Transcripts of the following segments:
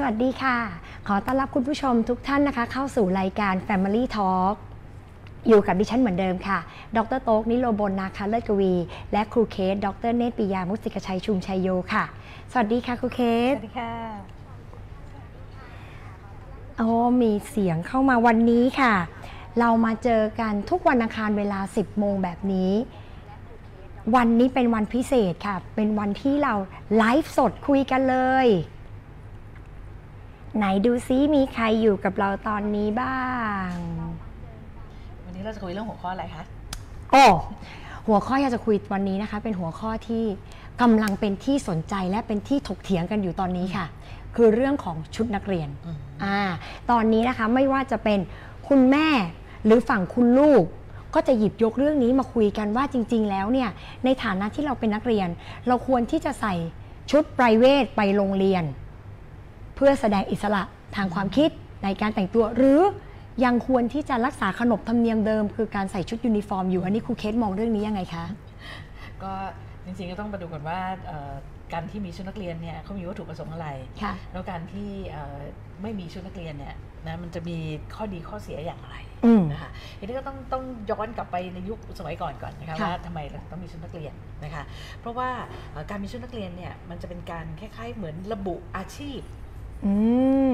สวัสดีค่ะ ขอต้อนรับคุณผู้ชมทุกท่านนะคะ เข้าสู่รายการ Family Talk อยู่กับดิฉันเหมือนเดิมค่ะ ดรโต๊กนิโรบลนาคาเลิศกวี และครูเคส ดรเนตรปิยามุสิกชัยชุมชัยโยค่ะ สวัสดีค่ะครูเคส สวัสดีค่ะ โอ้ มีเสียงเข้ามาวันนี้ค่ะ เรามาเจอกันทุกวันอังคารเวลา 10 โมงแบบนี้ วันนี้เป็นวันพิเศษค่ะ เป็นวันที่เราไลฟ์สดคุยกันเลย ไหนดูซิมีใครอยู่กับเราตอนนี้บ้าง วันนี้เราจะคุยเรื่องหัวข้ออะไรคะโอ้หัวข้อที่จะคุยวันนี้นะคะ เป็นหัวข้อที่กำลังเป็นที่สนใจและเป็นที่ถกเถียงกันอยู่ตอนนี้ค่ะ คือเรื่องของชุดนักเรียนอืมอ่าตอนนี้นะคะไม่ว่าจะเป็นคุณแม่หรือฝั่งคุณลูก ก็จะหยิบยกเรื่องนี้มาคุยกันว่าจริง ๆ แล้วเนี่ยในฐานะที่เราเป็นนักเรียน เราควรที่จะใส่ชุด private ไปโรงเรียน เพื่อแสดงอิสระทางความคิดในการแต่งตัว หรือยังควรที่จะรักษาขนบธรรมเนียมเดิม คือการใส่ชุดยูนิฟอร์มอยู่ อันนี้ครูเคสมองเรื่องนี้ยังไงคะ ก็จริงๆก็ต้องมาดูก่อนว่าเอ่อการที่มีชุดนักเรียนเนี่ยเขามีวัตถุประสงค์อะไรค่ะแล้วการที่เอ่อไม่มีชุดนักเรียนเนี่ยนะมันจะมีข้อดีข้อเสียอย่างไรอืมนะคะทีนี้ก็ต้องต้องย้อนกลับไปในยุคสมัยก่อนก่อนนะคะค่ะว่าทำไมเราต้องมีชุดนักเรียนนะคะ เพราะว่าเอ่อการมีชุดนักเรียนเนี่ยมันจะเป็นการคล้ายๆเหมือนระบุอาชีพอืม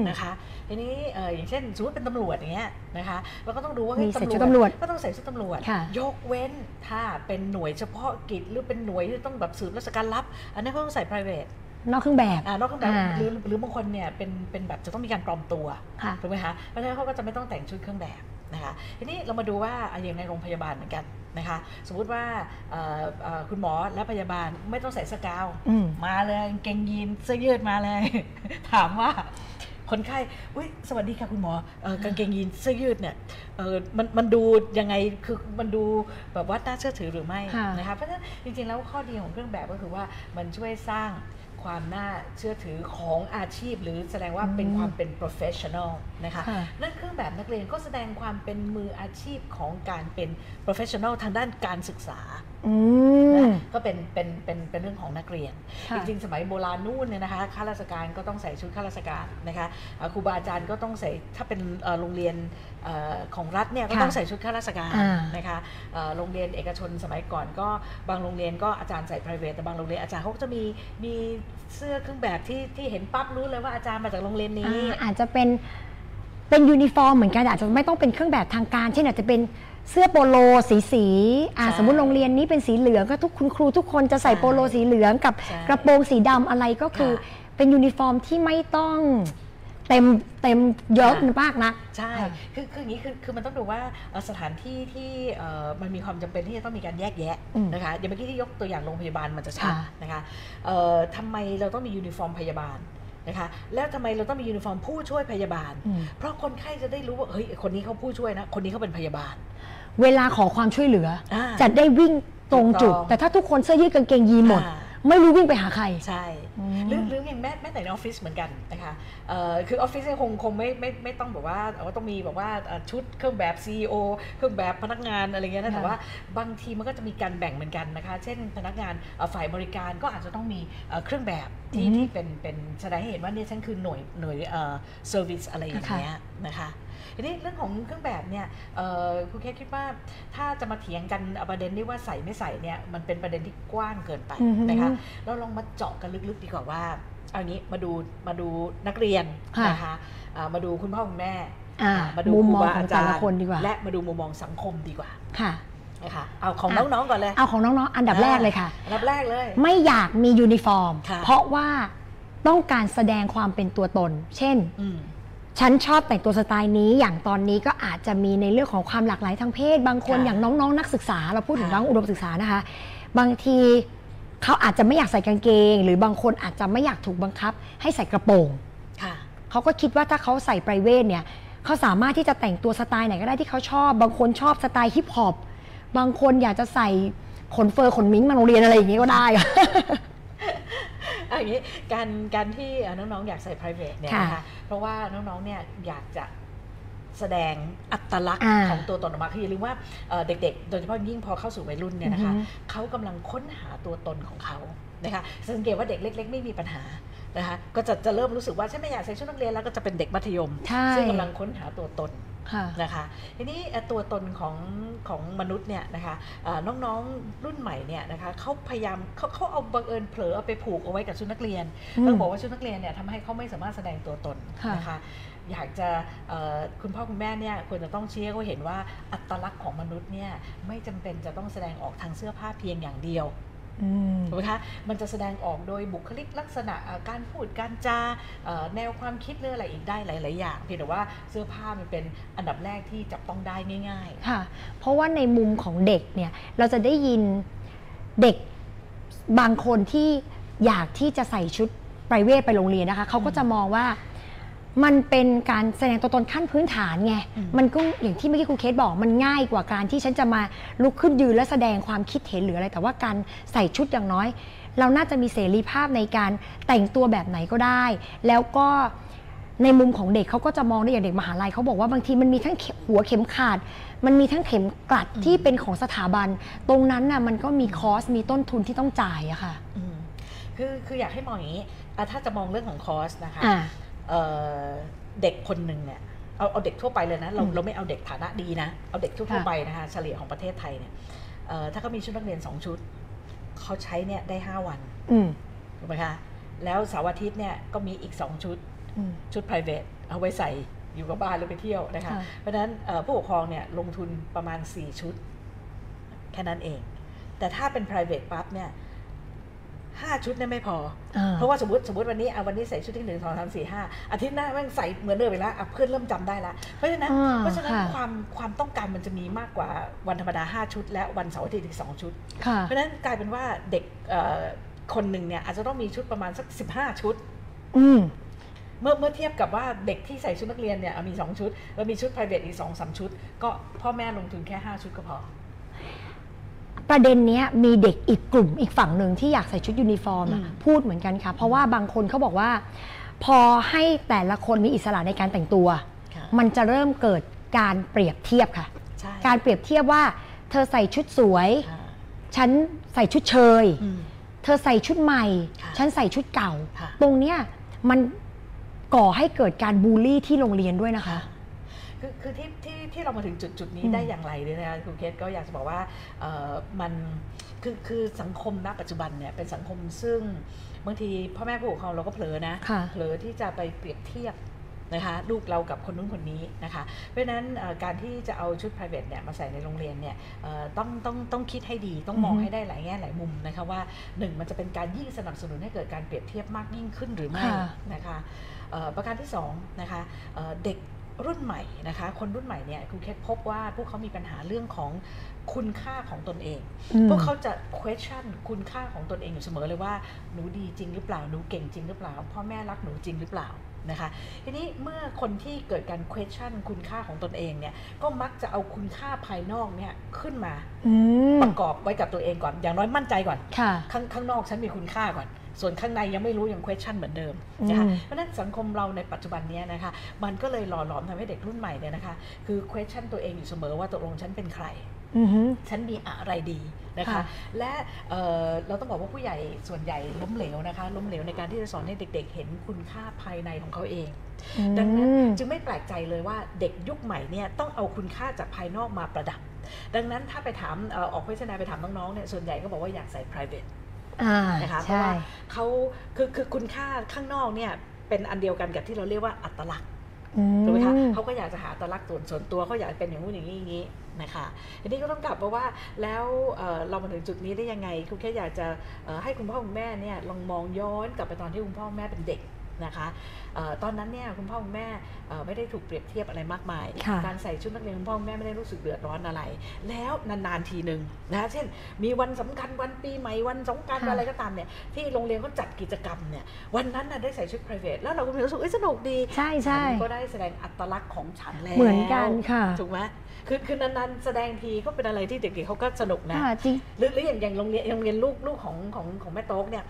นะคะทีนี้เอ่ออย่างเช่นสมมติเป็นตำรวจอย่างเงี้ยนะคะเราก็ต้องดูว่ามีเฮ้ยใส่ชุดตำรวจก็ต้องใส่ชุดตำรวจค่ะยกเว้นถ้าเป็นหน่วยเฉพาะกิจหรือเป็นหน่วยที่ต้องแบบสืบราชการลับ อันนี้นเขาต้องใส่ private นอกเครื่องแบบอ่านอกเครื่องแบบอ่าหรือหรือบางคนเนี่ยเป็นเป็นแบบจะต้องมีการปลอมตัวค่ะถูกไหมคะเพราะฉะนั้นเขาก็จะไม่ต้องแต่งชุดเครื่องแบบ นะคะทีนี้เรามาดูว่าอะอย่างในโรงพยาบาลเหมือนกันนะคะสมมุติว่าเอ่อเอ่อคุณหมอและพยาบาลไม่ต้องใส่สกาวอืมมาเลยกางเกงยีนเสื้อยืดมาเลย ถามว่าคนไข้อุ้ยสวัสดีค่ะคุณหมอเออกางเกงยีนเสื้อยืดเนี่ยเออมันมันดูยังไงคือมันดูแบบว่าน่าเชื่อถือหรือไม่ค่ะนะคะเพราะฉะนั้นจริงๆแล้วข้อดีของเครื่องแบบก็คือว่ามันช่วยสร้าง ความน่าเชื่อถือของอาชีพ หรือแสดงว่าเป็นอืมความเป็น professional นะคะค่ะนั่นเครื่องแบบนักเรียนก็แสดงความเป็นมืออาชีพของการเป็น professional ทางด้านการศึกษาอื นะมก็เป็นเป็นเป็นเป็นเรื่องของนักเรียนค่ะจริงๆ สมัยโบราณนู่นเนี่ยนะคะข้าราชการก็ต้องใส่ชุดข้าราชการนะคะเอ่อครูบาอาจารย์ก็ต้องใส่ถ้าเป็นเอ่อโรงเรียนเอ่อของรัฐเนี่ยก็ค่ะต้องใส่ชุดข้าราชการอ่านะคะเอ่อโรงเรียนเอกชนสมัยก่อนก็บางโรงเรียนก็อาจารย์ใส่ private แต่บางโรงเรียนอาจารย์เขาก็จะมีมีเสื้อเครื่องแบบที่ที่เห็นปั๊บรู้เลยว่าอาจารย์มาจากโรงเรียนนี้อ่าอาจจะเป็นเป็นยูนิฟอร์มเหมือนกันแต่อาจจะไม่ต้องเป็นเครื่องแบบทางการเช่นอาจจะเป็น เสื้อโปโลสีสีอ่าใช่สมมติโรงเรียนนี้เป็นสีเหลืองก็ทุกคุณครูทุกคนจะใส่ใช่โปโลสีเหลืองกับใช่กระโปรงสีดำอะไรก็คือค่ะเป็นยูนิฟอร์มที่ไม่ต้องเต็มเต็มเยอะค่ะ มากนะ ใช่ ค่ะคือคืออย่างนี้คือคือมันต้องดูว่าเอ่อสถานที่ที่เอ่อมันมีความจำเป็นที่จะต้องมีการแยกแยะอืมนะคะอย่างเมื่อกี้ที่ยกตัวอย่างโรงพยาบาลมันจะชัดค่ะนะคะเอ่อทำไมเราต้องมียูนิฟอร์มพยาบาล นะคะแล้วทำไมเราต้องมียูนิฟอร์มผู้ช่วยพยาบาลอืมเพราะคนไข้จะได้รู้ว่าเฮ้ยคนนี้เขาผู้ช่วยนะคนนี้เขาเป็นพยาบาล เวลาขอความช่วยเหลืออาจะได้วิ่งตรงจุดถูกต้องแต่ถ้าทุกคนเสื้อยืดกางเกงยีนหมดอ่า ไม่รู้วิ่งไปหาใคร ใช่อืมหรือหรืออย่างแม้แม้แต่ในออฟฟิศเหมือนกันนะคะเอ่อคือออฟฟิศเนี่ยคงคงไม่ไม่ไม่ต้องแบบว่าเอ่อต้องมีแบบว่าเอ่อชุดเครื่องแบบ CEO เครื่องแบบพนักงานอะไรเงี้ยนะค่ะแต่ว่าบางทีมันก็จะมีการแบ่งเหมือนกันนะคะ เช่น พนักงานเอ่อฝ่ายบริการก็อาจจะต้องมีเอ่อเครื่องแบบที่ที่เป็นเป็นแสดงให้เห็นว่าเนี่ยฉันคือหน่วยหน่วยเอ่อ service อะไรอย่างเงี้ยนะคะ ทีนี้เรื่องของเครื่องแบบเนี่ยเอ่อครูเคสคิดว่าถ้าจะมาเถียงกันเอาประเด็นที่ว่าใส่ไม่ใส่เนี่ยมันเป็นประเด็นที่กว้างเกินไปอือฮึนะคะเราลองมาเจาะกันลึกๆดีกว่าว่าเอางี้มาดูมาดูนักเรียนค่ะนะคะอ่ามาดูคุณพ่อคุณแม่อ่ามาดูมุมครูมองบาขออางแต่จารละย์คนดีกว่า และมาดูมุมมองสังคมดีกว่าค่ะนะคะเอาของอะน้องๆก่อนเลยเอาของน้องๆอันดับแรกเลยค่ะ อันดับแรกเลย ไม่อยากมียูนิฟอร์มค่ะเพราะว่าต้องการแสดงความเป็นตัวตน เช่นอืม ฉันชอบแต่งตัวสไตล์นี้อย่างตอนนี้ก็อาจจะมีในเรื่องของความหลากหลายทางเพศ บางคนค่ะอย่างน้องๆนักศึกษา เราพูดถึงค่ะน้องอุดมศึกษานะคะ บางทีเขาอาจจะไม่อยากใส่กางเกง หรือบางคนอาจจะไม่อยากถูกบังคับ ให้ใส่กระโปรงค่ะเขาก็คิดว่าถ้าเขาใส่ private เนี่ยเขาสามารถที่จะแต่งตัวสไตล์ไหนก็ได้ที่เขาชอบ บางคนชอบสไตล์ฮิปฮอปบางคนอยากจะใส่ขนเฟอร์ขนมิงค์มาโรงเรียนอะไรอย่างนี้ก็ได้ อะเอาอย่างนี้การการที่เอ่อน้องๆอยากใส่ private เนี่ยค่ะนะคะเพราะว่าน้องๆเนี่ยอยากจะแสดงอัตลักษณ์อ่าของตัวตนออกมาคืออย่าลืมว่าเอ่อเด็กๆ โดยเฉพาะยิ่งพอเข้าสู่วัยรุ่นเนี่ยนะคะอือฮึเขากำลังค้นหาตัวตนของเขานะคะสังเกตว่าเด็กเล็ก ๆ ไม่มีปัญหานะคะก็จะจะเริ่มรู้สึกว่าฉันไม่อยากใส่ชุดนักเรียนแล้วก็จะเป็นเด็กมัธยมใช่ซึ่งกำลังค้นหาตัวตนค่ะ นะคะทีนี้เอ่อตัวตนของของมนุษย์เนี่ยนะคะเอ่อน้องๆรุ่นใหม่เนี่ยนะคะเขาพยายามเขาเขาเอาบังเอิญเผลอเอาไปผูกเอาไว้กับชุดนักเรียนอืมต้องบอกว่าชุดนักเรียนเนี่ยทำให้เขาไม่สามารถแสดงตัวตนค่ะนะคะอยากจะเอ่อคุณพ่อคุณแม่เนี่ยควรจะต้องเชี้ให้เขาเห็นว่าอัตลักษณ์ของมนุษย์เนี่ยไม่จำเป็นจะต้องแสดงออกทางเสื้อผ้าเพียงอย่างเดียวอืม ถูกไหมคะมันจะแสดงออกโดยบุคลิกลักษณะเอ่อการพูดการจาเอ่อแนวความคิดหรืออะไรอีกได้หลาย ๆ อย่าง เพียงแต่ว่าเสื้อผ้ามันเป็นอันดับแรกที่จับต้องได้ง่ายค่ะ เพราะว่าในมุมของเด็กเนี่ยเราจะได้ยินเด็กบางคนที่อยากที่จะใส่ชุดไพรเวทไปโรงเรียนนะคะเขาก็จะมองว่า มันเป็นการแสดงตัวตนขั้นพื้นฐานไงอืมมันก็อย่างที่เมื่อกี้ครูเคสบอกมันง่ายกว่าการที่ฉันจะมาลุกขึ้นยืนและแสดงความคิดเห็นหรืออะไร แต่ว่าการใส่ชุดอย่างน้อย เราน่าจะมีเสรีภาพในการแต่งตัวแบบไหนก็ได้ แล้วก็ในมุมของเด็กเขาก็จะมองได้อย่างเด็กมหาลัยเขาบอกว่าบางทีมันมีทั้งเข็มหัวเข็มขาด มันมีทั้งเข็มกลัดที่เป็นของสถาบัน ตรงนั้นน่ะมันก็มีคอสมีต้นทุนที่ต้องจ่ายอะค่ะๆอืมคือคืออยากให้มองอย่างนี้อะถ้าจะมองเรื่องของคอสนะคะอ่า เอ่อเด็กคนหนึ่งเนี่ยเอาเอาเด็กทั่วไปเลยนะเราอืมเราไม่เอาเด็กฐานะดีนะ เอาเด็กทั่วค่ะๆไปนะคะเฉลี่ยของประเทศไทยเนี่ยเอ่อถ้าเขามีชุดนักเรียนสองชุดเขาใช้เนี่ยได้ห้าวันอืมถูกไหมคะแล้วเสาร์อาทิตย์เนี่ยก็มีอีกสองชุดอืมชุด private เอาไว้ใส่อยู่กับบ้านหรือไปเที่ยวนะคะค่ะเพราะฉะนั้นเอ่อผู้ปกครองเนี่ยลงทุนประมาณ 4 ชุด แค่นั้นเอง แต่ถ้าเป็น private ปั๊บเนี่ย ห้าชุดเนี่ยไม่พออ่เพราะว่าสมมติสมมติวันนี้อะวันนี้ใส่ชุดที่หนึ่งสองสามสี่ห้าอาทิตย์หน้าแม่งใส่เหมือนเดิมไปแล้วอะเพื่อนเริ่มจำได้ละเพราะฉะนั้นอ่าเพราะฉะนั้นค่ะความความต้องการมันจะมีมากกว่าวันธรรมดาห้าชุด และวันเสาร์อาทิตย์อีกสองชุดค่ะเพราะฉะนั้นกลายเป็นว่าเด็กเอ่อคนหนึ่งเนี่ยอาจจะต้องมีชุดประมาณสักสิบห้าชุด อืมเมื่อเมื่อเทียบกับว่าเด็กที่ใส่ชุดนักเรียนเนี่ยมี2ชุด แล้วมีชุด private อีก2อสชุด ก็พ่อแม่ลงทุนแค่5ชุดก็พอ ประเด็นเนี้ยมีเด็กอีกกลุ่มอีกฝั่งหนึ่งที่อยากใส่ชุดยูนิฟอร์มอะอืมพูดเหมือนกันค่ะ เพราะว่าบางคนเขาบอกว่า พอให้แต่ละคนมีอิสระในการแต่งตัว ค่ะมันจะเริ่มเกิดการเปรียบเทียบค่ะ ใช่การเปรียบเทียบว่า เธอใส่ชุดสวย ค่ะฉันใส่ชุดเชย อืม เธอใส่ชุดใหม่ ค่ะฉันใส่ชุดเก่า ค่ะ ตรงเนี้ยมันก่อให้เกิดการบูลลี่ที่โรงเรียนด้วยนะคะคื อคือที่ที่ที่เรามาถึงจุดจุดนี้อืมได้อย่างไรเนี่ยนะคะครูเคสก็อยากจะบอกว่าเอ่อมันคือคือสังคมณปัจจุบันเนี่ยเป็นสังคมซึ่งบางทีพ่อแม่ผู้ปกครองเราก็เผลอนะค่ะเผลอที่จะไปเปรียบเทียบนะคะลูกเรากับคนนู้นคนนี้นะคะ เพราะฉะนั้นเอ่อการที่จะเอาชุด private เนี่ยมาใส่ในโรงเรียนเนี่ยเอ่อต้องต้องต้องคิดให้ดีต้องมองอือฮึให้ได้หลายแง่หลายมุมนะคะว่าหนึ่งมันจะเป็นการยิ่งสนับสนุนให้เกิดการเปรียบเทียบมากยิ่งขึ้นหรือไม่ค่ะนะคะเอ่อประการที่สองนะคะเอ่อเด็ก รุ่นใหม่นะคะ คนรุ่นใหม่เนี่ยครูเคสพบว่าพวกเขามีปัญหาเรื่องของคุณค่าของตนเองอืมพวกเขาจะ question คุณค่าของตนเองอยู่เสมอเลยว่าหนูดีจริงหรือเปล่าหนูเก่งจริงหรือเปล่าพ่อแม่รักหนูจริงหรือเปล่านะคะทีนี้เมื่อคนที่เกิดการ question คุณค่าของตนเองเนี่ยก็มักจะเอาคุณค่าภายนอกเนี่ยขึ้นมาอืมประกอบไว้กับตัวเองก่อน อย่างน้อยมั่นใจก่อนค่ะข้างข้างนอกฉันมีคุณค่าก่อน ส่วนข้างในยังไม่รู้ยัง question เหมือนเดิมนะคะอืมเพราะฉะนั้นสังคมเราในปัจจุบันเนี้ยนะคะมันก็เลยหล่อหลอมทำให้เด็กรุ่นใหม่เนี่ยนะคะคือ question ตัวเองอยู่เสมอว่าตกลงฉันเป็นใครอือฮึฉันมีอะไรดีนะคะค่ะและเอ่อเราต้องบอกว่าผู้ใหญ่ส่วนใหญ่ล้มเหลวนะคะล้มเหลวในการที่จะสอนให้เด็ก ๆ เห็นคุณค่าภายในของเขาเอง ดังนั้นอืมจึงไม่แปลกใจเลยว่าเด็กยุคใหม่เนี่ยต้องเอาคุณค่าจากภายนอกมาประดับ ดังนั้นถ้าไปถามเอ่อออกโฆษณาไปถามน้องๆเนี่ยส่วนใหญ่ก็บอกว่าอยากใส่ private อ่า นะคะเพราะใช่ว่าเขาคือคือคุณค่าข้างนอกเนี่ยเป็นอันเดียวกันกับที่เราเรียกว่าอัตลักษณ์อืมถูกไหมคะเขาก็อยากจะหาอัตลักษณ์ส่วนส่วนตัวเขาอยากเป็นอย่างนู้นอย่างนี้อย่างนี้นะคะทีนี้ก็ต้องกลับมาว่าแล้วเอ่อเรามาถึงจุดนี้ได้ยังไง คุณแค่อยากจะเอ่อให้คุณพ่อคุณแม่เนี่ยลองมองย้อนกลับไปตอนที่คุณพ่อคุณแม่เป็นเด็ก นะคะเอ่อตอนนั้นเนี่ยคุณพ่อคุณแม่เอ่อไม่ได้ถูกเปรียบเทียบอะไรมากมายค่ะการใส่ชุดนักเรียนคุณพ่อคุณแม่ไม่ได้รู้สึกเดือดร้อนอะไร แล้วนานๆทีหนึ่งนะเช่น มีวันสำคัญวันปีใหม่วันสงกรารค่ะอะไรก็ตามเนี่ยที่โรงเรียนเขาจัดกิจกรรมเนี่ยวันนั้นน่ะได้ใส่ชุด private แล้วเราก็มีรู้สึกเอ้ยสนุกดีใช่ใช่ฉันก็ได้แสดงอัตลักษณ์ของฉันแล้วเหมือนกันค่ะถูกไหมคือคือนานๆแสดงทีก็เป็นอะไรที่เด็กๆเขาก็สนุกนะค่ะจริงหรือหรืออย่างอย่างโรงเรียนโรงเรียนลูกลูกของของของแม่โต๊กเนี่ย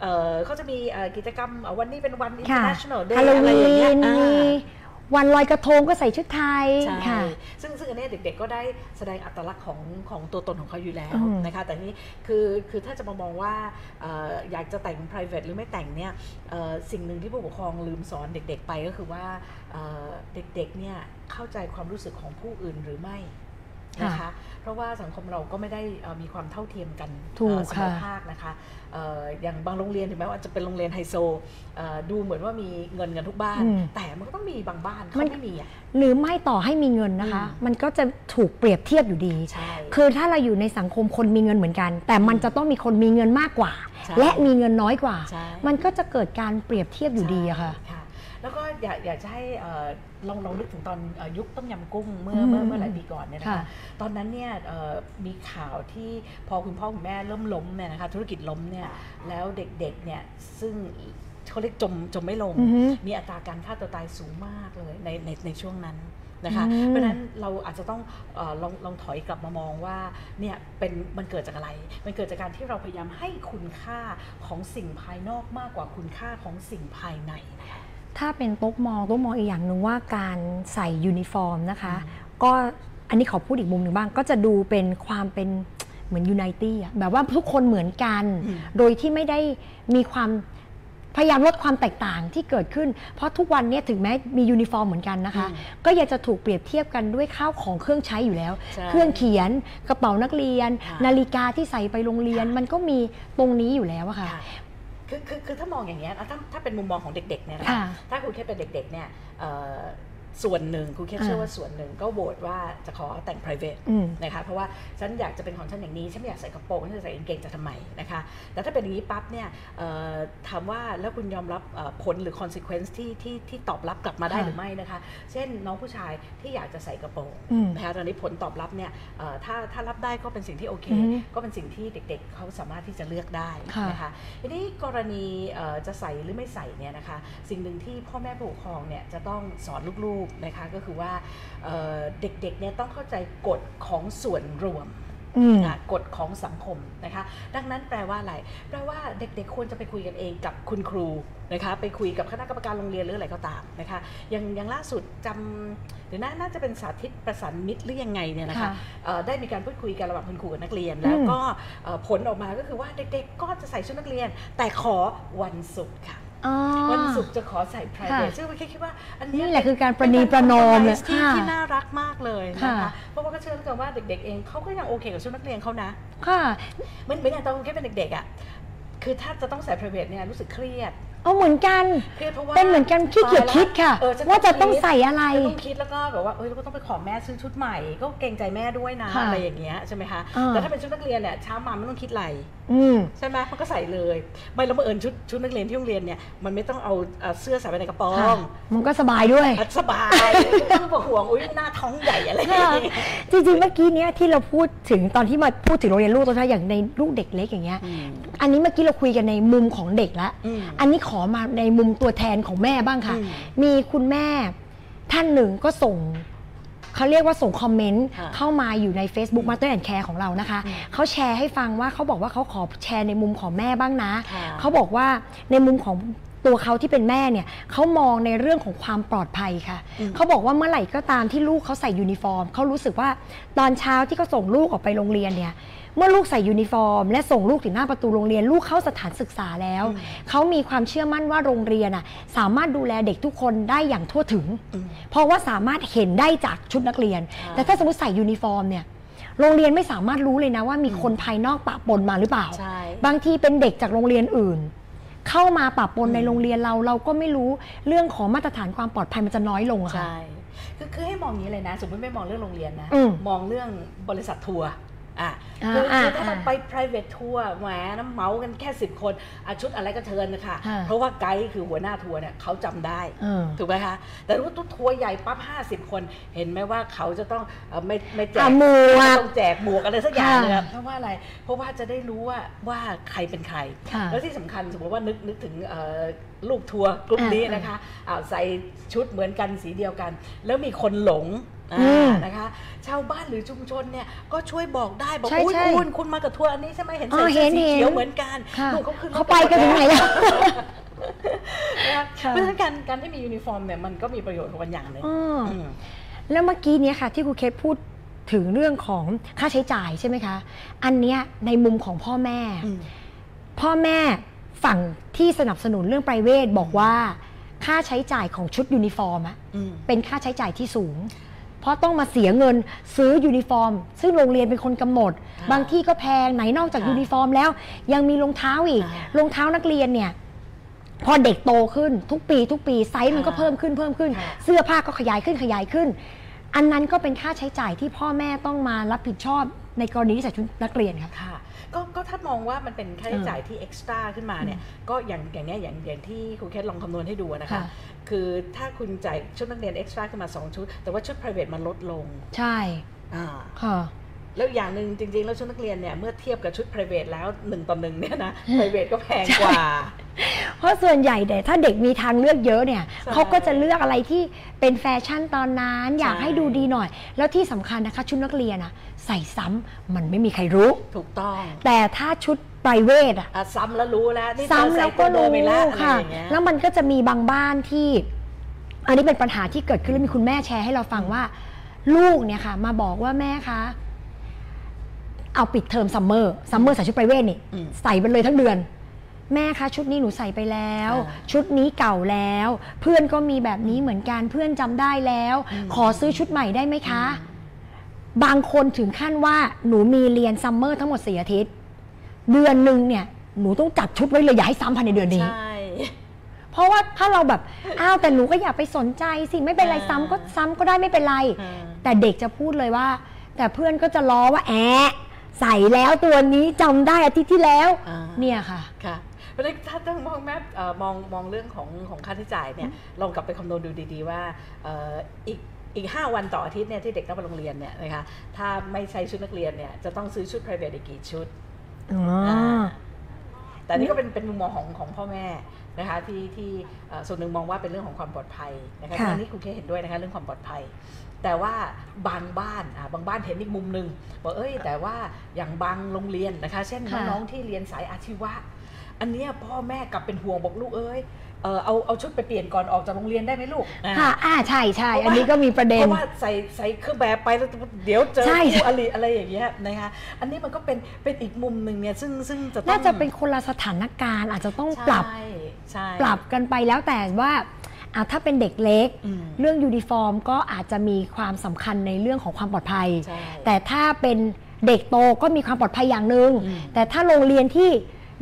เออเขาจะมีเอ่อกิจกรรมเอ่อวันนี้เป็นวันค่ะ international day ฮาโลอะไรวีอย่างเงี้ยนอ่ามีวันลอยกระทงก็ใส่ชุดไทยใช่ค่ะ ซึ่งซึ่งอันเนี้ยเด็กๆก็ได้แสดงอัตลักษณ์ของของตัวตนของเขาอยู่แล้วอืมนะคะ แต่นี่คือคือถ้าจะมามองว่าเอ่ออยากจะแต่ง private หรือไม่แต่งเนี่ยเอ่อสิ่งหนึ่งที่ผู้ปกครองลืมสอนเด็กๆไปก็คือว่าเอ่อเด็กๆเนี่ยเข้าใจความรู้สึกของผู้อื่นหรือไม่ นะคะเพราะว่าสังคมเราก็ไม่ได้เอ่อมีความเท่าเทียมกันถูกเอ่อเสมอค่ะภาคนะคะเอ่ออย่างบางโรงเรียนถึงแม้ว่าจะเป็นโรงเรียนไฮโซเอ่อดูเหมือนว่ามีเงินกันทุกบ้านอืมแต่มันก็ต้องมีบางบ้านมัเขานไม่มีอะหรือไม่ต่อให้มีเงินนะคะอืมมันก็จะถูกเปรียบเทียบอยู่ดีใช่คือถ้าเราอยู่ในสังคมคนมีเงินเหมือนกัน แต่มันจะต้องมีคนมีเงินมากกว่าใช่และมีเงินน้อยกว่าใช่มันก็จะเกิดการเปรียบเทียบอยู่ดีอะค่ะใช่ค่ะ แล้วก็อยากอยากจะให้เอ่อลองลองนึกถึงตอนเอ่อยุคต้มยำกุ้งเมื่ออืมเมื่อเมื่อหลายปีก่อนเนี่ยนะค่ะคะตอนนั้นเนี่ยเอ่อมีข่าวที่พอคุณพ่อคุณแม่เริ่มล้มเนี่ยนะคะธุรกิจล้มเนี่ยแล้วเด็กๆเนี่ยซึ่งเขาเรียกจมจมไม่ลงอือฮึมีอัตราการฆ่าตัวตายสูงมากเลยในในในช่วงนั้นนะคะอืมเพราะฉะนั้นเราอาจจะต้องเออลองลองถอยกลับมามองว่าเนี่ยเป็นมันเกิดจากอะไร มันเกิดจากการที่เราพยายามให้คุณค่าของสิ่งภายนอกมากกว่าคุณค่าของสิ่งภายในนะคะ ถ้าเป็นโต๊กมองโต๊กมองอีกอย่างหนึ่งว่าการใส่ยูนิฟอร์มนะคะ ก็อันนี้ขอพูดอีกมุมหนึ่งบ้าง ก็จะดูเป็นความเป็นเหมือน unity อะแบบว่าทุกคนเหมือนกันอืมโดยที่ไม่ได้มีความพยายามลดความแตกต่างที่เกิดขึ้น เพราะทุกวันเนี้ถึงแม้มียูนิฟอร์มเหมือนกันนะคะอืมก็ยังจะถูกเปรียบเทียบกันด้วยข้าวของเครื่องใช้อยู่แล้วใช่เครื่องเขียนกระเป๋านักเรียนค่ะนาฬิกาที่ใส่ไปโรงเรียนค่ะมันก็มีตรงนี้อยู่แล้วอะค่ะ ค่ะคือคือคือถ้ามองอย่างเงี้ยนะถ้าถ้าเป็นมุมมองของเด็กๆเนี่ยนะค่ะ ถ้าคุณแค่เป็นเด็กๆเนี่ยเอ่อ ส่วนหนึ่งคุณแค่เชื่ออ่าว่าส่วนหนึ่งก็โหวตว่าจะขอแต่ง private อืมนะคะเพราะว่าฉันอยากจะเป็นของฉันอย่างนี้ฉันไม่อยากใส่กระโปรงฉันจะใส่กางเกงจะทำไมนะคะแต่ถ้าเป็นอย่างนี้ปั๊บเนี่ยเอ่อถามว่าแล้วคุณยอมรับเอ่อผลหรือ consequence ที่ที่ที่ตอบรับกลับมาได้ค่ะหรือไม่นะคะ เช่นน้องผู้ชายที่อยากจะใส่กระโปรงอืมนะคะตอนนี้ผลตอบรับเนี่ยเอ่อถ้าถ้ารับได้ก็เป็นสิ่งที่โอเคอือฮึก็เป็นสิ่งที่เด็กๆ เขาสามารถที่จะเลือกได้ค่ะนะคะทีนี้กรณีเอ่อจะใส่หรือไม่ใส่เนี่ยนะคะสิ่งหนึ่งที่พ่อแม่ผู้ปกครองเนี่ยจะต้องสอนลูกๆนะคะก็คือว่าเอ่อเด็กๆเนี่ยต้องเข้าใจกฎของส่วนรวมอืมอะกฎของสังคมนะคะ ดังนั้นแปลว่าอะไร แปลว่าเด็กๆ ควรจะไปคุยกันเองกับคุณครูนะคะ ไปคุยกับคณะกรรมการโรงเรียนหรืออะไรก็ตามนะคะ อย่างอย่างล่าสุดจำหรือน่าน่าจะเป็นสาธิตประสานมิตรหรือยังไงเนี่ยนะคะค่ะเอ่อได้มีการพูดคุยกันระหว่างคุณครูกับนักเรียน แล้วอืมก็เอ่อผลออกมาก็คือว่าเด็กๆ ก็จะใส่ชุดนักเรียน แต่ขอวันศุกร์ค่ะอ๋อ วันศุกร์จะขอใส่ private ค่ะซึ่งเราคิดว่า อันนี่เยแหละคือการประนีประนอมเลยที่ค่ะที่น่ารักมากเลยนะค่ะคะเพราะว่าก็เชื่อเหลือเกินว่าเด็ก ๆ เองเขาก็ยังโอเคกับชุดนักเรียนเขานะค่ะเหมือนเหมือนอย่างตอนคุณแค่เป็นเด็กๆอะคือถ้าจะต้องใส่ private เนี่ยรู้สึกเครียด เอาเหมือนกัน เครียดเพราะว่าเป็นเหมือนกันขี้เกียจคิดค่ะเออฉันว่าจะต้องคิดใส่อะไรจะต้องคิดแล้วก็แบบว่าเอ้ยเราก็ต้องไปขอแม่ซื้อชุดใหม่ ก็เกรงใจแม่ด้วยนะค่ะอะไรอย่างเงี้ยใช่ไหมคะอ่า แต่ถ้าเป็นชุดนักเรียนเนี่ยเช้ามาไม่ต้องคิดอะไรอืม ใช่ไหมมันก็ใส่เลย ไม่แล้วบังเอิญชุดชุดนักเรียนที่โรงเรียนเนี่ยมันไม่ต้องเอาเอ่อเสื้อใส่ไปในกระโปรค่ะงมันก็สบายด้วย อะสบายไม่ต้องห่วงอุ้ยหน้าท้องใหญ่อะไรอย่างค่ะเงี้ย จริงๆ เมื่อกี้เนี้ยที่เราพูดถึงตอนที่มาพูดถึงโรงเรียนลูกตัวท้ายอย่างในลูกเด็กเล็กอย่างเงี้ยอืมอันนี้เมื่อกี้เราคุยกันในมุมของเด็กละ อืม อันนี้ขอมาในมุมตัวแทนของแม่บ้างค่ะอืมมีคุณแม่ท่านหนึ่งก็ส่งเขาเรียกว่าส่ง comment ค่ะเข้ามาอยู่ใน Facebook อืม Master and Care ของเรานะคะอืมเขาแชร์ให้ฟังว่าเขาบอกว่าเขาขอแชร์ในมุมของแม่บ้างนะค่ะเขาบอกว่าในมุมของ ตัวเขาที่เป็นแม่เนี่ยเขามองในเรื่องของความปลอดภัยค่ะอืมเขาบอกว่าเมื่อไหร่ก็ตามที่ลูกเขาใส่ยูนิฟอร์มเขารู้สึกว่าตอนเช้าที่เขาส่งลูกออกไปโรงเรียนเนี่ยเมื่อลูกใส่ยูนิฟอร์ม และส่งลูกถึงหน้าประตูโรงเรียน ลูกเข้าสถานศึกษาแล้วอืมเขามีความเชื่อมั่นว่าโรงเรียนน่ะสามารถดูแลเด็กทุกคนได้อย่างทั่วถึงอืมเพราะว่าสามารถเห็นได้จากชุดนักเรียนค่ะแต่ถ้าสมมติใส่ยูนิฟอร์มเนี่ยโรงเรียนไม่สามารถรู้เลยนะว่ามีคนภายนอกปะปนมาหรือเปล่าใช่บางทีเป็นเด็กจากโรงเรียนอื่น เข้ามาปะปนอืมในโรงเรียนเราเราก็ไม่รู้เรื่องของมาตรฐานความปลอดภัยมันจะน้อยลงอะค่ะใช่คือคือให้มองอย่างนี้เลยนะ สมมติไม่มองเรื่องโรงเรียนนะอืมมองเรื่องบริษัททัวร์ อะอ่าคือคืออ่าถ้าเราอ่าไป private ทัวร์แหมน้ำเมากันแค่ 10 คนอะชุดอะไรก็เชิญนะคะค่ะเพราะว่าไกด์คือหัวหน้าทัวร์เนี่ยเขาจำได้เออถูกไหมคะ แต่รู้ว่าทัวร์ใหญ่ปั๊บ50 คน เห็นไหมว่าเขาจะต้องเอ่อไม่ไม่แจอะกหมวกต้องแจกหมวกอะไรสักอย่างค่ะเลยเพราะว่าอะไร เพราะว่าจะได้รู้ว่าว่าใครเป็นใครค่ะแล้วที่สำคัญสมมติว่านึกนึกถึงเอ่อลูกทัวร์กลุ่มนี้อ่านะคะอ้าวใส่ชุดเหมือนกันสีเดียวกัน แล้วมีคนหลงอือ่าม นะคะ ชาวบ้านหรือชุมชนเนี่ยก็ช่วยบอกได้บอกใช่อุ้ยใช่คุณคุณมากับทัวร์อันนี้ใช่ไหมเห็นอ๋ใส่เสื้อเห็นสีเห็นเขียวเหมือนกันค่ะนู่นเขาขึ้นรถเขาไปกันถึงไหนแล้วคนะคะค่ะ เพราะฉะนั้นการการที่มียูนิฟอร์มเนี่ยมันก็มีประโยชน์ของมันอย่างหนึ่งอ้อออืม แล้วเมื่อกี้เนี้ยค่ะที่ครูเคสพูดถึงเรื่องของค่าใช้จ่ายใช่ไหมคะ อันเนี้ยในมุมของพ่อแม่อืมพ่อแม่ฝั่งที่สนับสนุนเรื่อง private บอกว่า ค่าใช้จ่ายของชุดยูนิฟอร์มอะอืม เป็นค่าใช้จ่ายที่สูง เพราะต้องมาเสียเงินซื้อยูนิฟอร์ม ซึ่งโรงเรียนเป็นคนกำหนดค่ะบางที่ก็แพงไหนนอกจากค่ะยูนิฟอร์มแล้ว ยังมีรองเท้าอีกค่ะรองเท้านักเรียนเนี่ยพอเด็กโตขึ้นทุกปี ทุกปีไซส์มันก็ค่ะเพิ่มขึ้นเพิ่มขึ้นค่ะเสื้อผ้าก็ขยายขึ้นขยายขึ้น อันนั้นก็เป็นค่าใช้จ่ายที่พ่อแม่ต้องมารับผิดชอบในกรณีที่ใส่ชุดนักเรียนครับค่ะ ก็ก็ถ้ามองว่ามันเป็นค่าใช้จ่ายที่ extra ขึ้นมาเนี่ยก็อย่างอย่างเนี้ยอย่างอย่างที่ครูเคสลองคำนวณให้ดูนะคะค่ะคือถ้าคุณจ่ายชุดนักเรียนเอ็กซ์ตร้าขึ้นมา 2 ชุด แต่ว่าชุด private มันลดลง ใช่อ่าค่ะแล้วอย่างหนึ่งจริง ๆ แล้วชุดนักเรียนเนี่ยเมื่อเทียบกับชุด private แล้ว1ต่อหนึ่งเนี่ยนะ private ก็แพงกว่า เพราะส่วนใหญ่แต่ถ้าเด็กมีทางเลือกเยอะเนี่ยใช่เขาก็จะเลือกอะไรที่เป็นแฟชั่นตอนนั้น อยากใช่ให้ดูดีหน่อย แล้วที่สำคัญนะคะ ชุดนักเรียนอะใส่ซ้ำมันไม่มีใครรู้ถูกต้อง แต่ถ้าชุด private อะอะซ้ำแล้วรู้แล้วนี่ซ้ำแล้วก็เธอใส่ตัวเดิรู้ไปแล้วอะไรค่ะอย่างเงี้ยแล้วมันก็จะมีบางบ้านที่ อันนี้เป็นปัญหาที่เกิดขึ้นแล้วมีคุณแม่แชร์ให้เราฟังว่า ลูกเนี่ยค่ะ มาบอกว่าแม่คะเอาปิดเทอม summer summer ใส่ชุด private นี่อืมใส่ไปเลยทั้งเดือน แม่คะชุดนี้หนูใส่ไปแล้วอ่าชุดนี้เก่าแล้ว เพื่อนก็มีแบบนี้เหมือนกันเพื่อนจำได้แล้วอืมขอซื้อชุดใหม่ได้ไหมคะ บางคนถึงขั้นว่าหนูมีเรียนซัมเมอร์ทั้งหมดสี่อาทิตย์ เดือนหนึ่งเนี่ยหนูต้องจัดชุดไว้เลยอย่าให้ซ้ำภายในเดือนนี้ใช่เพราะว่าถ้าเราแบบอ้าวแต่หนูก็อย่าไปสนใจสิไม่เป็นไรอ่าซ้ำก็ซ้ำก็ได้ไม่เป็นไรอ่าแต่เด็กจะพูดเลยว่า แต่เพื่อนก็จะล้อว่าแอะใส่แล้วตัวนี้จำได้อาทิตย์ที่แล้วอ่าเนี่ยค่ะค่ะ เพราะฉะนั้นถ้าต้องมองแมพเอ่อมองมองเรื่องของของค่าใช้จ่ายเนี่ยลองกลับไปคำนวณดูดีๆว่าเอ่ออีกอีก 5 วันต่ออาทิตย์เนี่ยที่เด็กต้องไปโรงเรียนเนี่ยนะคะถ้าไม่ใช้ชุดนักเรียนเนี่ยจะต้องซื้อชุด private อีกกี่ชุดอ๋อแต่นี่ก็เป็นเป็นมุมมองของของพ่อแม่นะคะที่ที่เอ่อส่วนหนึ่งมองว่าเป็นเรื่องของความปลอดภัยนะคะค่ะอันนี้คุณเคเห็นด้วยนะคะเรื่องความปลอดภัย แต่ว่าบางบ้านอะบางบ้านเห็นอีกมุมหนึ่งบอกเอ้ยแต่ว่าอย่างบางโรงเรียนนะคะ เช่นค่ะน้องๆที่เรียนสายอาชีวะ อันเนี้ยพ่อแม่กลับเป็นห่วงบอกลูกเอ้ยเออเอาเอาชุดไปเปลี่ยนก่อนออกจากโรงเรียนได้ไหมลูกอ่า ค่ะอ่าใช่ใช่อันนี้ก็มีประเด็นเพราะว่าใส่ใส่เครื่องแบบไปแล้วเดี๋ยวเจอใช่ คู่อริอะไรอย่างเงี้ยนะคะอันนี้มันก็เป็นเป็นอีกมุมหนึ่งเนี่ยซึ่งซึ่งจะต้องน่าจะเป็นคนละสถานการณ์อาจจะต้องปรับใช่ใช่ปรับกันไปแล้วแต่ว่าอะถ้าเป็นเด็กเล็ก อืม เรื่องยูนิฟอร์มก็อาจจะมีความสำคัญในเรื่องของความปลอดภัย ใช่แต่ถ้าเป็นเด็กโตก็มีความปลอดภัยอย่างหนึ่งอืมแต่ถ้าโรงเรียนที่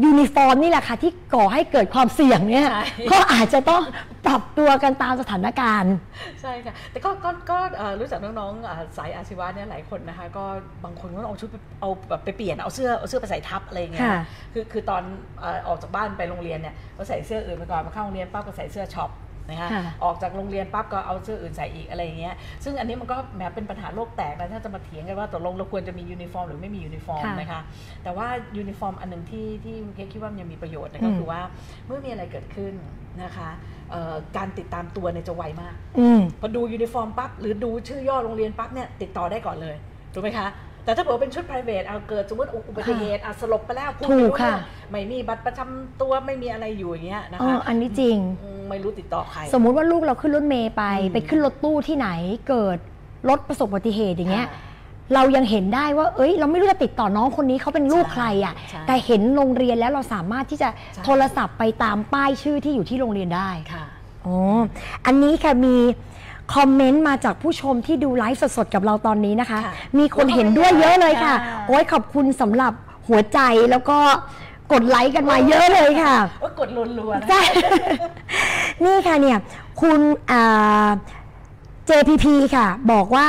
ยูนิฟอร์มนี่แหละค่ะที่ก่อให้เกิดความเสี่ยงเนี่ยใช่ก็อาจจะต้องปรับตัวกันตามสถานการณ์ ใช่ค่ะ แต่ก็ก็ก็เอ่อรู้จักน้องๆอ่าสายอาชีวะเนี่ยหลายคนนะคะก็บางคนก็เอาชุดไปเอาแบบไปเปลี่ยนเอาเสื้อเอาเสื้อไปใส่ทับอะไรอย่างเงี้ยค่ะคือคือตอนเอ่อออกจากบ้านไปโรงเรียนเนี่ยก็ใส่เสื้ออื่นไปก่อนมาเข้าโรงเรียนปั๊บก็ใส่เสื้อ shop นะคะค่ะออกจากโรงเรียนปั๊บก็เอาเสื้ออื่นใส่อีกอะไรอย่างเงี้ยซึ่งอันนี้มันก็แหมเป็นปัญหาโลกแตกนะถ้าจะมาเถียงกันว่าตกลงเราควรจะมียูนิฟอร์มหรือไม่มียูนิฟอร์มค่ะนะคะแต่ว่ายูนิฟอร์มอันหนึ่งที่ที่เคคิดว่ามันยังมีประโยชน์นะอืมก็คือว่าเมื่อมีอะไรเกิดขึ้นนะคะเอ่อการติดตามตัวเนี่ยจะไวมากอืมพอดูยูนิฟอร์มปั๊บหรือดูชื่อย่อโรงเรียนปั๊บเนี่ยติดต่อได้ก่อนเลยถูกไหมคะ แต่ถ้าบอกว่าเป็นชุด private เอาเกิดสมมติอุบัติเหตุอะสลบไปแล้วพูดถูไม่รู้ถูกค่ะเรื่องไม่มีบัตรประจำตัวไม่มีอะไรอยู่อย่างเงี้ยนะอ๋อคะอันนี้จริงอืมไม่รู้ติดต่อใคร สมมุติว่าลูกเราขึ้นรถเมย์ไปอืมไปขึ้นรถตู้ที่ไหนเกิดรถประสบอุบัติเหตุอย่างเงี้ยค่ะเรายังเห็นได้ว่า เอ้ย เราไม่รู้จะติดต่อน้องคนนี้เขาเป็นลูกใครอะใช่แต่เห็นโรงเรียนแล้วเราสามารถที่จะใช่โทรศัพท์ไปตามป้ายชื่อที่อยู่ที่โรงเรียนได้ ค่ะ อ๋อ อันนี้ค่ะมี คอมเมนต์มาจากผู้ชมที่ดูไลฟ์สดๆกับเราตอนนี้นะคะค่ะมีคนเห็นด้วยเยอะเลยค่ะค่ะ โอ้ยขอบคุณสำหรับหัวใจแล้วก็กดไลค์กันมาเยอะเลยค่ะว่ากดรัวๆนะใช่นี่ค่ะเนี่ยคุณอ่า JPP ค่ะ บอกว่า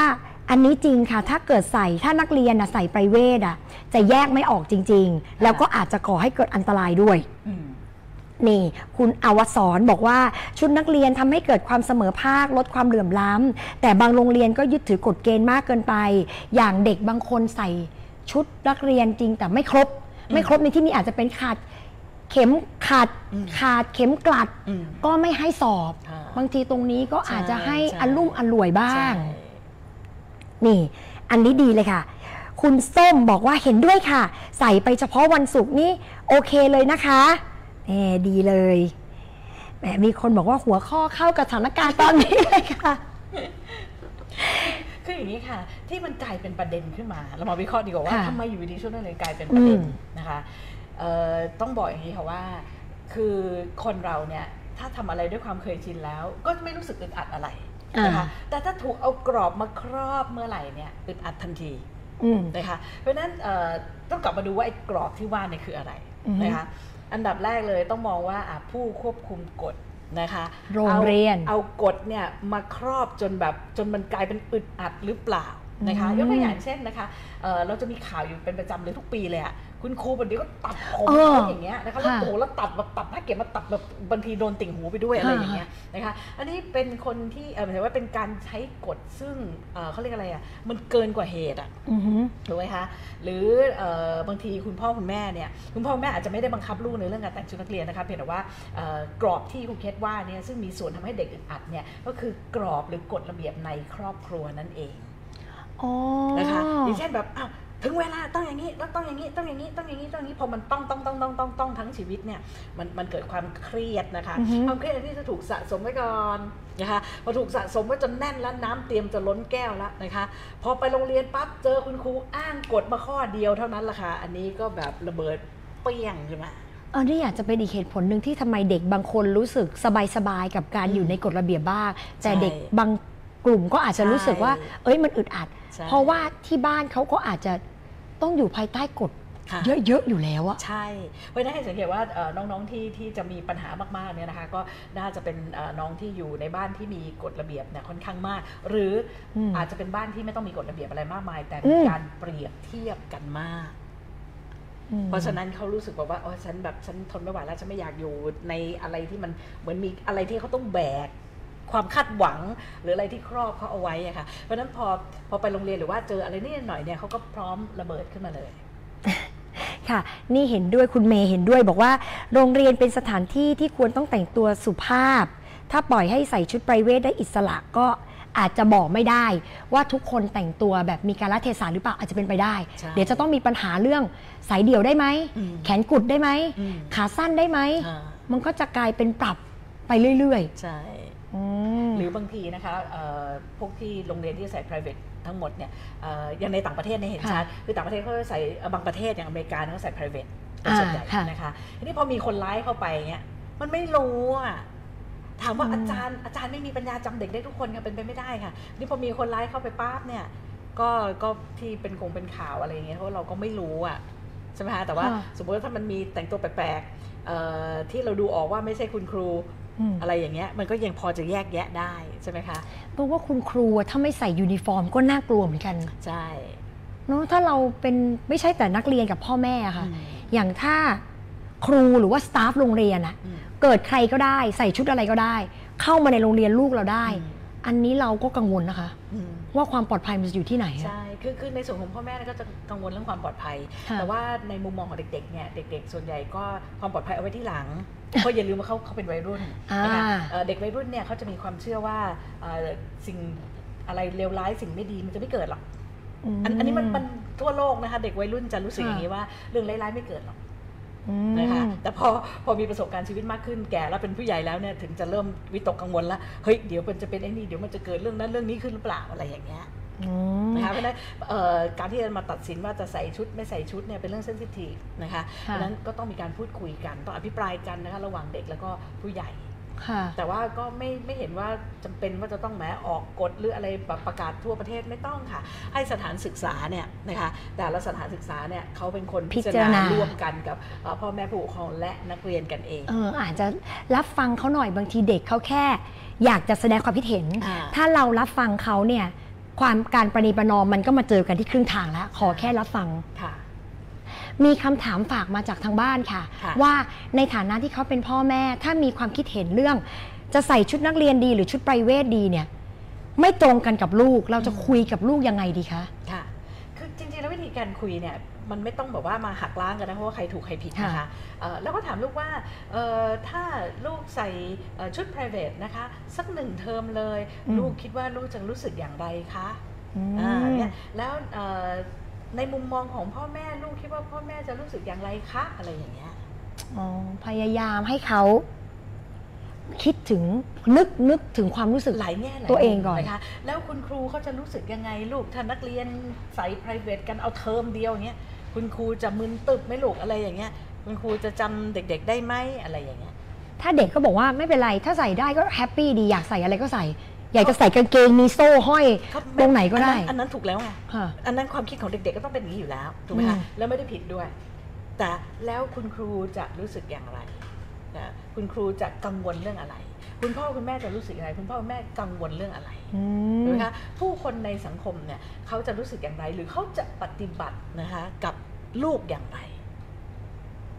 อันนี้จริงค่ะ ถ้าเกิดใส่ถ้านักเรียนน่ะใส่ไพรเวทอะ จะแยกไม่ออกจริง ๆ แล้วก็อาจจะก่อให้เกิดอันตรายด้วย อืม นี่คุณอวสรบอกว่าชุดนักเรียนทำให้เกิดความเสมอภาคลดความเหลื่อมล้ำแต่บางโรงเรียนก็ยึดถือกฎเกณฑ์มากเกินไป อย่างเด็กบางคนใส่ชุดนักเรียนจริงแต่ไม่ครบ ไม่ครบในที่นี้อาจจะเป็นขาดเข็มขัดอืมขาดเข็มกลัดอืมก็ไม่ให้สอบค่ะบางทีตรงนี้ก็อาจจะให้ใช่อลุ่มอล่วยบ้างใช่นี่ อันนี้ดีเลยค่ะคุณส้มบอกว่าเห็นด้วยค่ะ ใส่ไปเฉพาะวันศุกร์นี่โอเคเลยนะคะ แหมดีเลยแหมแหมมีคนบอกว่าหัวข้อเข้ากับสถานการณ์ตอนนี้เลยค่ะ คืออย่างนี้ค่ะ ที่มันกลายเป็นประเด็นขึ้นมา เรามาวิเคราะห์ดีกว่าว่าค่ะทำไมอยู่ดีๆช่วงนั้นเลยกลายเป็นประเด็นอืม นะคะเอ่อต้องบอกอย่างนี้ค่ะว่า คือคนเราเนี่ยถ้าทำอะไรด้วยความเคยชินแล้ว ก็ไม่รู้สึกอึดอัดอะไรนะคะแต่ถ้าถูกเอากรอบมาครอบเมื่อไหร่เนี่ยอึดอัดทันที อืม นะคะเพราะฉะนั้นเอ่อต้องกลับมาดูว่าไอ้กรอบที่ว่าเนี่ยคืออะไรอือฮึนะคะ อันดับแรกเลยต้องมองว่าอะผู้ควบคุมกฎนะคะโรงเรียนเอาเอากฎเนี่ยมาครอบจนแบบจนมันกลายเป็นอึดอัดหรือเปล่านะคะอืมยกตัวอย่างเช่นนะคะเอ่อเราจะมีข่าวอยู่เป็นประจำเลยทุกปีเลยอะ คุณครูบางทีก็ตัดผมเออเขาอย่างเงี้ยนะคะแล้วค่ะโอ้โหแล้วตัดแบบตัดหน้าเก็บมาตัดแบบบางทีโดนติ่งหูไปด้วยอะไรอย่างเงี้ยนะคะอันนี้เป็นคนที่เออหมายถึงว่าเป็นการใช้กฎซึ่งเอ่อเขาเรียกอะไรอะมันเกินกว่าเหตุอะอือหือถูกไหมคะหรือเออบางทีคุณพ่อคุณแม่เนี่ยคุณพ่อคุณแม่อาจจะไม่ได้บังคับลูกในเรื่องการแต่งชุดนักเรียนนะคะเพียงแต่ว่าเอ่อกรอบที่ครูเคสว่าเนี่ยซึ่งมีส่วนทำให้เด็กอึดอัดเนี่ยก็คือกรอบหรือกฎระเบียบในครอบครัวนั่นเองอ๋อนะคะอย่างเช่นแบบอ้าว ถึงเวลาต้องอย่างนี้แล้วต้องอย่างนี้ต้องอย่างนี้ต้องอย่างนี้ต้องอย่างนี้พอมันต้องต้องต้องต้องต้องต้องทั้งชีวิตเนี่ยมันมันเกิดความเครียดนะคะอือฮึความเครียดอันนี้จะถูกสะสมไว้ก่อนนะคะพอถูกสะสมไว้จนแน่นแล้วน้ำเตรียมจะล้นแก้วแล้วนะคะ พอไปโรงเรียนปั๊บเจอคุณครูอ้างกฎมาข้อเดียวเท่านั้นละค่ะอันนี้ก็แบบระเบิดเปรี้ยงขึ้นมาอันนี้อยากจะเป็นอีกเหตุผลหนึ่งที่ทำไมเด็กบางคนรู้สึกสบายๆกับการอืมอยู่ในกฎระเบียบบ้าง แต่ใช่เด็กบางกลุ่มก็อาจจะรู้สึกว่าใช่เอ้ยมันอึดอัดใช่เพราะว่าที่บ้านเขาก็อาจจะ ต้องอยู่ภายใต้กฎค่ะเยอะ ๆ อยู่แล้วอะใช่ เพราะฉะนั้นให้สังเกตว่าเอ่อน้อง ๆ ที่ที่จะมีปัญหามาก ๆ เนี่ยนะคะ ก็น่าจะเป็นเอ่อน้องที่อยู่ในบ้านที่มีกฎระเบียบเนี่ยค่อนข้างมาก หรืออมอาจจะเป็นบ้านที่ไม่ต้องมีกฎระเบียบอะไรมากมาย แต่อืมีมการเปรียบเทียบกันมากอืมเพราะฉะนั้นเขารู้สึกแบบว่าโอ้ฉันแบบฉันทนไม่ไหวแล้วฉันไม่อยากอยู่ในอะไรที่มันเหมือนมีอะไรที่เขาต้องแบก ความคาดหวังหรืออะไรที่ครอบเขาเอาไว้อะค่ะ เพราะฉะนั้นพอพอไปโรงเรียนหรือว่าเจออะไรนิดหน่อยเนี่ยเขาก็พร้อมระเบิดขึ้นมาเลยค่ะ นี่เห็นด้วยคุณเมย์เห็นด้วย บอกว่าโรงเรียนเป็นสถานที่ที่ควรต้องแต่งตัวสุภาพ ถ้าปล่อยให้ใส่ชุดไพรเวทได้อิสระก็อาจจะบอกไม่ได้ ว่าทุกคนแต่งตัวแบบมีการละเทศะหรือเปล่าอาจจะเป็นไปได้ใช่เดี๋ยวจะต้องมีปัญหาเรื่องสายเดี่ยวได้ไหมอืมแขนกุดได้ไหมอืมขาสั้นได้ไหมอ่ามันก็จะกลายเป็นปรับไปเรื่อยใช่ๆอืม หรือบางทีนะคะเอ่อพวกที่โรงเรียนที่ใส่ private ทั้งหมดเนี่ยเอ่ออย่างในต่างประเทศเนี่ยเห็นค่ะชัดคือต่างประเทศเขาจะใส่เอ่อบางประเทศอย่างอเมริกาเขาใส่ private เป็นส่วนใหญ่อ่าค่ะนะคะทีนี้พอมีคนร้ายเข้าไปเงี้ยมันไม่รู้อะถามว่าอืมอาจารย์อาจารย์ไม่มีปัญญาจำเด็กได้ทุกคนค่ะเป็นไปไม่ได้ค่ะนี่พอมีคนร้ายเข้าไปปั๊บเนี่ยก็ก็ที่เป็นคงเป็นข่าวอะไรอย่างเงี้ยเพราะเราก็ไม่รู้อะใช่ไหมคะแต่ว่าค่ะสมมติว่าถ้ามันมีแต่งตัวแปลกๆเอ่อที่เราดูออกว่าไม่ใช่คุณครู อืมอะไรอย่างเงี้ยมันก็ยังพอจะแยกแยะได้ใช่ไหมคะเพราะว่าคุณครูอะถ้าไม่ใส่ยูนิฟอร์มก็น่ากลัวเหมือนกันใช่เนาะถ้าเราเป็นไม่ใช่แต่นักเรียนกับพ่อแม่อะค่ะอืมอย่างถ้าครูหรือว่า staff โรงเรียนอะอืมเกิดใครก็ได้ใส่ชุดอะไรก็ได้ เข้ามาในโรงเรียนลูกเราได้อืมอันนี้เราก็กังวลนะคะอืม ว่าความปลอดภัยมันจะอยู่ที่ไหนอะใช่คือคือในส่วนของพ่อแม่เนี่ยก็จะกังวลเรื่องความปลอดภัยค่ะแต่ว่าในมุมมองของเด็กๆเนี่ยเด็ก ๆ ส่วนใหญ่ก็ความปลอดภัยเอาไว้ที่หลังเพราะอย่าลืมว่าเขาเขาเป็นวัยรุ่นนะคะอ่าเอ่อเด็กวัยรุ่นเนี่ยเขาจะมีความเชื่อว่าเอ่อสิ่งอะไรเลวร้ายสิ่งไม่ดีมันจะไม่เกิดหรอกอันอันนี้มันมันทั่วโลกนะคะเด็กวัยรุ่นจะรู้สึกอย่างนี้ว่าเรื่องร้ายๆไม่เกิดหรอกอืม นะคะแต่พอพอมีประสบการณ์ชีวิตมากขึ้นแก่แล้วเป็นผู้ใหญ่แล้วเนี่ยถึงจะเริ่มวิตกกังวลแล้วเฮ้ยเดี๋ยวมันจะเป็นไอ้นี่เดี๋ยวมันจะเกิดเรื่องนั้นเรื่องนี้ขึ้นหรือเปล่าอะไรอย่างเงี้ยอืมนะคะเพราะฉะนั้นเอ่อการที่จะมาตัดสินว่าจะใส่ชุดไม่ใส่ชุดเนี่ยเป็นเรื่องเซนซิทีฟนะคะเพค่ะราะฉะนั้นก็ต้องมีการพูดคุยกันต้องอภิปรายกันนะคะระหว่างเด็กแล้วก็ผู้ใหญ่ค่ะ แต่ว่าก็ไม่ไม่เห็นว่าจำเป็นว่าจะต้องแหมออกกฎหรืออะไรแบบประกาศทั่วประเทศไม่ต้องค่ะ ให้สถานศึกษาเนี่ยนะคะแต่ละสถานศึกษาเนี่ยเขาเป็นคนพิจารพิจารณาณาร่วมกันกับเอ่อพ่อแม่ผู้ปกครองและนักเรียนกันเองเอออาจจะรับฟังเขาหน่อยบางทีเด็กเขาแค่ อยากจะแสดงความคิดเห็นอ่าถ้าเรารับฟังเขาเนี่ยความการประนีประนอมมันก็มาเจอกันที่ครึ่งทางแล้ว ขอแค่รับฟังค่ะ มีคำถามฝากมาจากทางบ้านค่ะค่ะ ว่าในฐานะที่เขาเป็นพ่อแม่ ถ้ามีความคิดเห็นเรื่อง จะใส่ชุดนักเรียนดีหรือชุดไพรเวทดีเนี่ยไม่ตรงกันกับลูกเราจะคุยกับลูกยังไงดีคะค่ะคือจริงๆแล้ววิธีการคุยเนี่ยมันไม่ต้องแบบว่ามาหักล้างกันนะเพราะว่าใครถูกใครผิดนะคะค่ะเอ่อแล้วก็ถามลูกว่าเอ่อถ้าลูกใส่เอ่อชุด private นะคะ สักหนึ่งเทอมเลย ลูกคิดว่าลูกจะรู้สึกอย่างไรคะอืมอ่าเนี่ยแล้วเอ่อ ในมุมมองของพ่อแม่ลูกคิดว่าพ่อแม่จะรู้สึกอย่างไรคะอะไรอย่างเงี้ยอ๋อพยายามให้เขาคิดถึงนึกนึกถึงความรู้สึกหลายแง่หลายตัวเองก่อนมุมนะคะแล้วคุณครูเขาจะรู้สึกยังไงลูกถ้านักเรียนใส่ private กันเอาเทอมเดียวอย่างเงี้ยคุณครูจะมึนตึบไหมลูกอะไรอย่างเงี้ยคุณครูจะจำเด็ก ๆ ได้ไหมอะไรอย่างเงี้ยถ้าเด็กก็บอกว่าไม่เป็นไร ถ้าใส่ได้ก็ happy ดีอยากใส่อะไรก็ใส่ อยากจะใส่กางเกงมีโซ่ห้อยครับตรงไหนก็ได้อันนั้นอันนั้นถูกแล้วไงค่ะ อันนั้นความคิดของเด็กๆก็ต้องเป็นอย่างนี้อยู่แล้วถูกไหมคะอืมแล้วไม่ได้ผิดด้วย แต่แล้วคุณครูจะรู้สึกอย่างไรนะคุณครูจะกังวลเรื่องอะไร คุณพ่อคุณแม่จะรู้สึกอย่างไร คุณพ่อคุณแม่กังวลเรื่องอะไร อืถูกมไหมคะผู้คนในสังคมเนี่ยเขาจะรู้สึกอย่างไร หรือเขาจะปฏิบัตินะคะกับลูกอย่างไรอื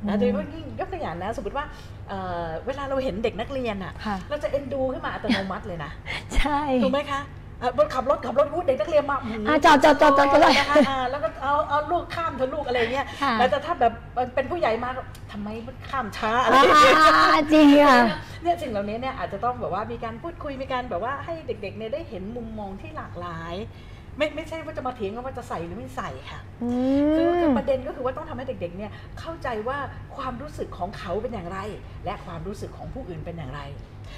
นะมโดยเฉพาะยิ่งยกตัวอย่างนะสมมติว่าเอ่อเวลาเราเห็นเด็กนักเรียนอะค่ะ เราจะเอ็นดูขึ้นมาอัตโนมัติเลยนะ ใช่ถูกไหมคะเอ่อขับรถขับรถพูดเด็กนักเรียนมาหือะจอดจอดจอดจอดจอดนะคะอ่าแล้วก็เอาเอาลูกข้ามเธอะลูกอะไรเงี้ยค่ะแล้วแต่ถ้าแบบเป็นผู้ใหญ่มาก็ทำไมมันข้ามช้าอะไรอ่าอย่างเงี้ยจริงค่ะเนี่ยสิ่งเหล่านี้เนี่ยอาจจะต้องแบบว่ามีการพูดคุยมีการแบบว่าให้เด็กๆเนี่ยได้เห็นมุมมองที่หลากหลาย ไม่ไม่ใช่ว่าจะมาเถียงกันว่าจะใส่หรือไม่ใส่ค่ะอืคือคือมประเด็นก็คือว่าต้องทำให้เด็กๆเนี่ยเข้าใจว่าความรู้สึกของเขาเป็นอย่างไร และความรู้สึกของผู้อื่นเป็นอย่างไร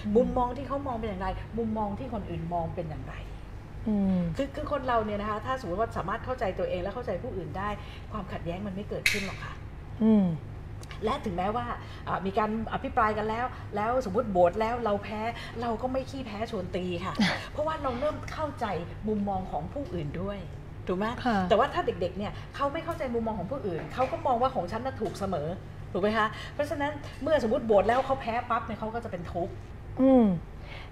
อืมมุมมองที่เขามองเป็นอย่างไร มุมมองที่คนอื่นมองเป็นอย่างไรอืมคือคือคนเราเนี่ยนะคะถ้าสมมติว่าสามารถเข้าใจตัวเองและเข้าใจผู้อื่นได้ ความขัดแย้งมันไม่เกิดขึ้นหรอกค่ะอืม และถึงแม้ว่าอ่ามีการอภิปรายกันแล้ว แล้วสมมติโบทแล้วเราแพ้เราก็ไม่ขี้แพ้ชวนตีค่ะ เพราะว่าเราเริ่มเข้าใจมุมมองของผู้อื่นด้วยถูกไหมค่ะแต่ว่าถ้าเด็กๆเนี่ยเขาไม่เข้าใจมุมมองของผู้อื่นเขาก็มองว่าของฉันน่ะถูกเสมอถูกไหมคะเพราะฉะนั้นเมื่อสมมติโบทแล้วเขาแพ้ปั๊บเนี่ยเขาก็จะเป็นทุกข์อืม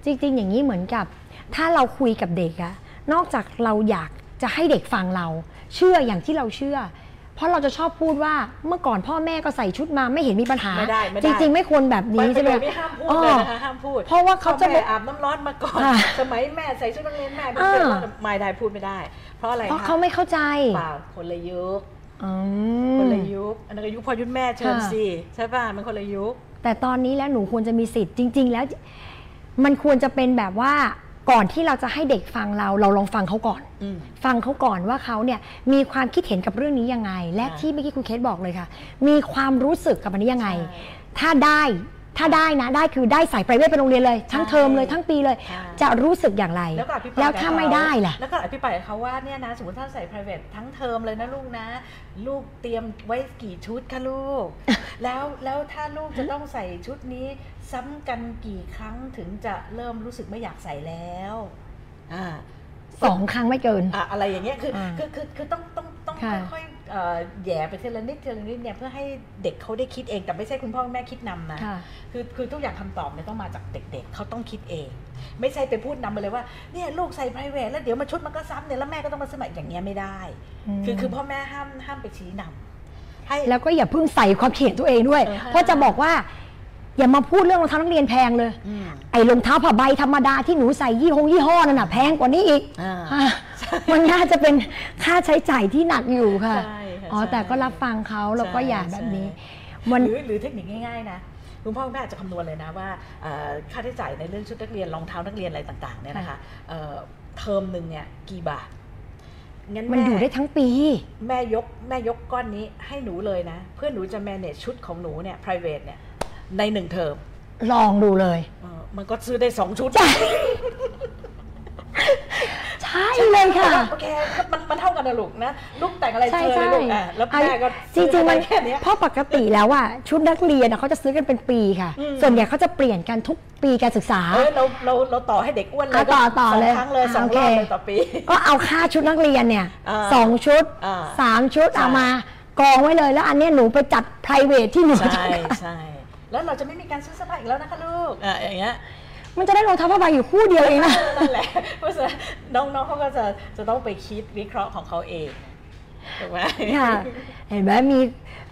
จริงๆ อย่างนี้เหมือนกับ ถ้าเราคุยกับเด็กอะนอกจากเราอยากจะให้เด็กฟังเรา เชื่ออย่างที่เราเชื่อ เพราะเราจะชอบพูดว่าเมื่อก่อนพ่อแม่ก็ใส่ชุดมาไม่เห็นมีปัญหา ไม่ได้ไม่ได้ จริง ๆ ไม่ควรแบบนี้ไปใช่ไหมเลยไม่ห้ามพูดเลยนะคะห้ามพูดเพราะว่าเขาจะพ่อแม่อาบน้ำร้อนมาก่อนค่ะสมัยแม่ใส่ชุดนักเรียนแม่เป็นเป็นอ่าว่าไม่ได้พูดไม่ได้ เพราะอะไรเพราะคะเขาไม่เข้าใจเปล่าคนละยุคอืคมนละยุคอันนั้นก็ยุคพ่อยุคแม่เชิญค่ะสิใช่ป่ะมันคนละยุคแต่ตอนนี้แล้วหนูควรจะมีสิทธิ์จริง ๆ แล้ว มันควรจะเป็นแบบว่า ก่อนที่เราจะให้เด็กฟังเราเราลองฟังเขาก่อนอืมฟังเขาก่อนว่าเขาเนี่ยมีความคิดเห็นกับเรื่องนี้ยังไง และใช่ที่เมื่อกี้คุณเคสบอกเลยค่ะ มีความรู้สึกกับอันนี้ยังไงใช่ถ้าได้ ถ้าได้นะได้คือได้ใส่ไพรเวทไปโรงเรียนเลย ทั้งใช่เทอมเลยทั้งปีเลยใช่จะรู้สึกอย่างไร แล้วก็อภิปรายแล้วกับถ้าเขไม่ได้ล่ะแล้วก็อภิปรายกับเขาว่าเนี่ยนะสมมติถ้าใส่ private ทั้งเทอมเลยนะลูกนะ ลูกเตรียมไว้กี่ชุดคะลูก แล้วแล้วถ้าลูกจะต้องใส่ชุดนี้ ซ้ำกันกี่ครั้งถึงจะเริ่มรู้สึกไม่อยากใส่แล้วอ่าสองครั้งไม่เกิน อะอะไรอย่างเงี้ยคืออ่าคือคือคือต้องต้องต้องค่ะค่อยๆเอ่อ แหย่ไปทีละนิดทีละนิดเนี่ยเพื่อให้เด็กเขาได้คิดเอง แต่ไม่ใช่คุณพ่อคุณแม่คิดนำนะค่ะคือคือทุกอย่างคำตอบเนี่ยต้องมาจากเด็ก ๆเขาต้องคิดเอง ไม่ใช่ไปพูดนำมาเลยว่าเนี่ยลูกใส่ p r i v a t แล้วเดี๋ยวมาชุดมันก็ซ้ำเนี่ยแล้วแม่ก็ต้องมาซื้อใหม่อย่างเงี้ยไม่ได้มคือคือพ่อแม่ห้ามห้ามไปชี้นำให้แล้วก็อย่าเพิ่งใส่ความเขียนตัวเองด้วยเออเพราะจะบอกว่าอย่ามาพูดเรื่องรองเท้านักเรียนแพงเลยอืมไอ้รองเท้าผ้าใบธรรมดาที่หนูใส่ยี่ห้องยี่ห้อนั่นน่ะแพงกว่านี้อีกอ่าอะ มันน่าจะเป็นค่าใช้จ่ายที่หนักอยู่ค่ะ ใช่ค่ะอ๋อ ใช่ แต่ก็รับฟังเขาแล้วก็ใช่อย่าแบบนี้ใช่มัน หรือหรือเทคนิคง่ายๆนะคุณพ่อคุณแม่อาจจะคำนวณเลยนะว่าเอ่อค่าใช้จ่ายในเรื่องชุดนักเรียนรองเท้านักเรียนอะไรต่างๆเนี่ยนะคะเอ่อเทอมหนึ่งเนี่ยกี่บาทงั้นมันแม่อยู่ได้ทั้งปี แม่ยกแม่ยกก้อนนี้ให้หนูเลยนะ เพื่อหนูจะ manage ชุดของหนูเนี่ย private เนี่ยในหนึ่งเทอมลองดูเลย เออมันก็ซื้อได้สองชุดใช่เลยค่ะ โอเคมันมันเท่ากันนะลูกนะ ลูกแต่งอะไรใช่เชิญเลยใช่ลูกอะแล้วอะแม่ก็จริงๆมันแค่เนี้ยเพราะปกติแล้วอะชุดนักเรียนอะเขาจะซื้อกันเป็นปีค่ะอืมส่วนใหญ่เขาจะเปลี่ยนกันทุกปีการศึกษาเออเราเราเราต่อให้เด็กอ้วนเลยอะต่อต่อสองเลยครั้งเลยอะสองโอรเคอบเลยต่อปี ก็เอาค่าชุดนักเรียนเนี่ยอ่าสองชุดอ่าสามชุดใช่เอามากองไว้เลยแล้วอันเนี้ยหนูไปจัด p r i v a t ที่หนูใช่ต้องการใช่แล้วเราจะไม่มีการซื้อเสื้อผ้าอีกแล้วนะคะลูกอะอย่างเงี้ย มันจะได้รองเท้าผ้าใบอยู่คู่เดียวเองนะนั่นแหละเพราะฉะนั้นน้องๆเขาก็จะจะต้องไปคิดวิเคราะห์ของเขาเองถูกไหมค่ะเห็นไหมมี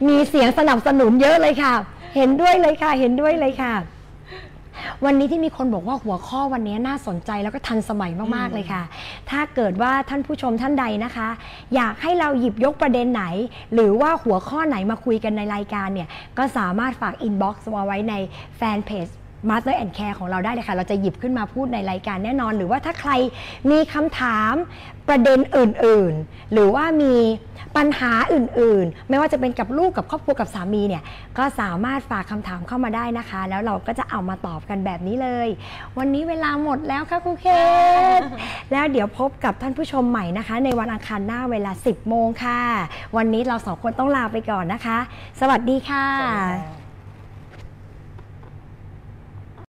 มีเสียงสนับสนุนเยอะเลยค่ะ เห็นด้วยเลยค่ะ เห็นด้วยเลยค่ะ วันนี้ที่มีคนบอกว่าหัวข้อวันนี้น่าสนใจแล้วก็ทันสมัยมากๆเลยค่ะ ถ้าเกิดว่าท่านผู้ชมท่านใดนะคะ อยากให้เราหยิบยกประเด็นไหน หรือว่าหัวข้อไหนมาคุยกันในรายการเนี่ย ก็สามารถฝาก inbox มาไว้ใน fan page Mother and Care ของเราได้เลยค่ะ เราจะหยิบขึ้นมาพูดในรายการแน่นอน หรือว่าถ้าใครมีคำถามประเด็นอื่นๆ หรือว่ามีปัญหาอื่นๆ ไม่ว่าจะเป็นกับลูกกับครอบครัวกับสามีเนี่ยก็สามารถฝากคำถามเข้ามาได้นะคะ แล้วเราก็จะเอามาตอบกันแบบนี้เลย วันนี้เวลาหมดแล้วค่ะครูเคสแล้วเดี๋ยวพบกับท่านผู้ชมใหม่นะคะ ในวันอังคารหน้าเวลา 10 โมงค่ะ วันนี้เราสองคนต้องลาไปก่อนนะคะ สวัสดีค่ะสวัสดีค่ะ